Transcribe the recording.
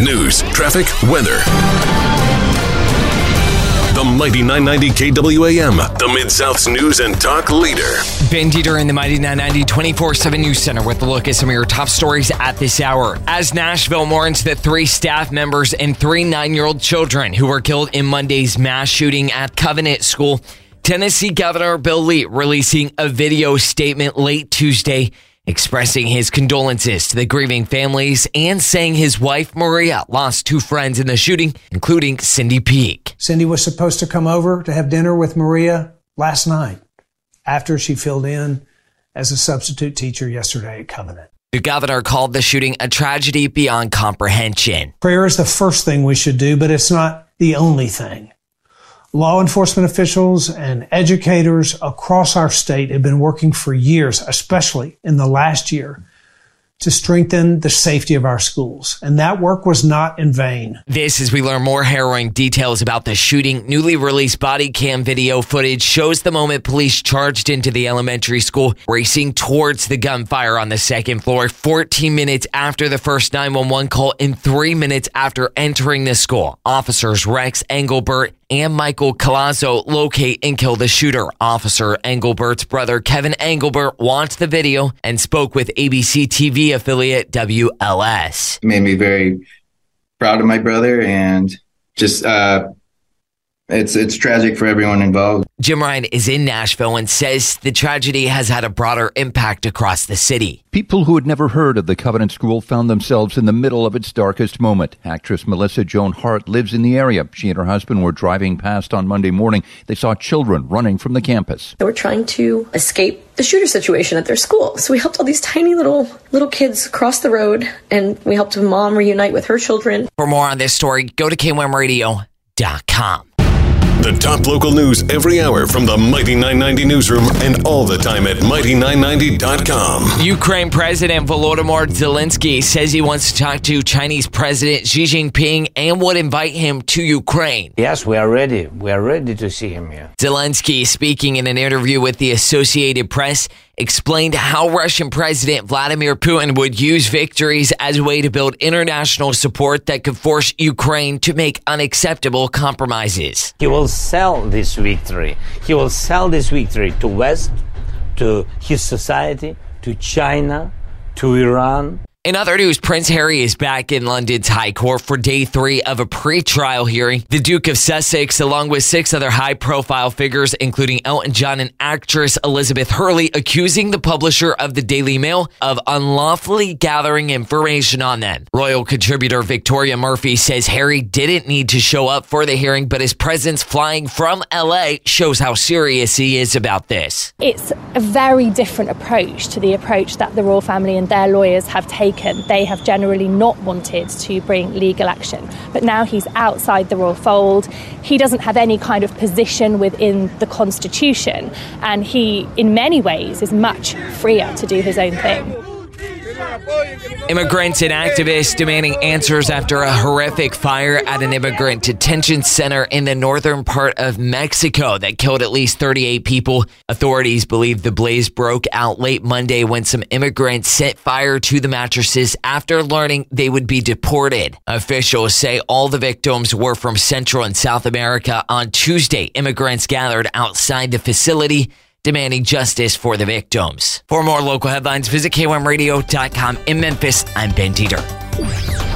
news, traffic, weather. The Mighty 990 KWAM, the Mid South's news and talk leader. Ben Dieter in the Mighty 990 24 7 News Center with a look at some of your top stories at this hour. As Nashville mourns the three staff members and three nine year old children who were killed in Monday's mass shooting at Covenant School, Tennessee Governor Bill Lee releasing a video statement late Tuesday expressing his condolences to the grieving families and saying his wife Maria lost two friends in the shooting, including Cindy Peak. Cindy was supposed to come over to have dinner with Maria last night after she filled in as a substitute teacher yesterday at Covenant. The governor called the shooting a tragedy beyond comprehension. Prayer is the first thing we should do, but it's not the only thing. Law enforcement officials and educators across our state have been working for years, especially in the last year, to strengthen the safety of our schools. And that work was not in vain. This, as we learn more harrowing details about the shooting, newly released body cam video footage shows the moment police charged into the elementary school, racing towards the gunfire on the second floor 14 minutes after the first 911 call and three minutes after entering the school. Officers Rex Engelbert and Michael Collazo locate and kill the shooter. Officer Engelbert's brother Kevin Engelbert watched the video and spoke with ABC TV affiliate WLS. It made me very proud of my brother and just uh, it's it's tragic for everyone involved. Jim Ryan is in Nashville and says the tragedy has had a broader impact across the city. People who had never heard of the Covenant School found themselves in the middle of its darkest moment. Actress Melissa Joan Hart lives in the area. She and her husband were driving past on Monday morning. They saw children running from the campus. They were trying to escape the shooter situation at their school. So we helped all these tiny little little kids cross the road and we helped a mom reunite with her children. For more on this story, go to KWAMradio.com. The top local news every hour from the Mighty 990 newsroom and all the time at mighty990.com. Ukraine President Volodymyr Zelensky says he wants to talk to Chinese President Xi Jinping and would invite him to Ukraine. Yes, we are ready. We are ready to see him here. Zelensky, speaking in an interview with the Associated Press, explained how Russian President Vladimir Putin would use victories as a way to build international support that could force Ukraine to make unacceptable compromises. He will sell this victory. He will sell this victory to West, to his society, to China, to Iran. In other news, Prince Harry is back in London's High Court for day three of a pre-trial hearing. The Duke of Sussex, along with six other high-profile figures, including Elton John and actress Elizabeth Hurley, accusing the publisher of the Daily Mail of unlawfully gathering information on them. Royal contributor Victoria Murphy says Harry didn't need to show up for the hearing, but his presence flying from LA shows how serious he is about this. It's a very different approach to the approach that the royal family and their lawyers have taken taken, they have generally not wanted to bring legal action. But now he's outside the royal fold. He doesn't have any kind of position within the constitution, and he, in many ways, is much freer to do his own thing. Immigrants and activists demanding answers after a horrific fire at an immigrant detention center in the northern part of Mexico that killed at least 38 people. Authorities believe the blaze broke out late Monday when some immigrants set fire to the mattresses after learning they would be deported. Officials say all the victims were from Central and South America. On Tuesday, immigrants gathered outside the facility demanding justice for the victims. For more local headlines, visit KWAMradio.com in Memphis. I'm Ben Dieter.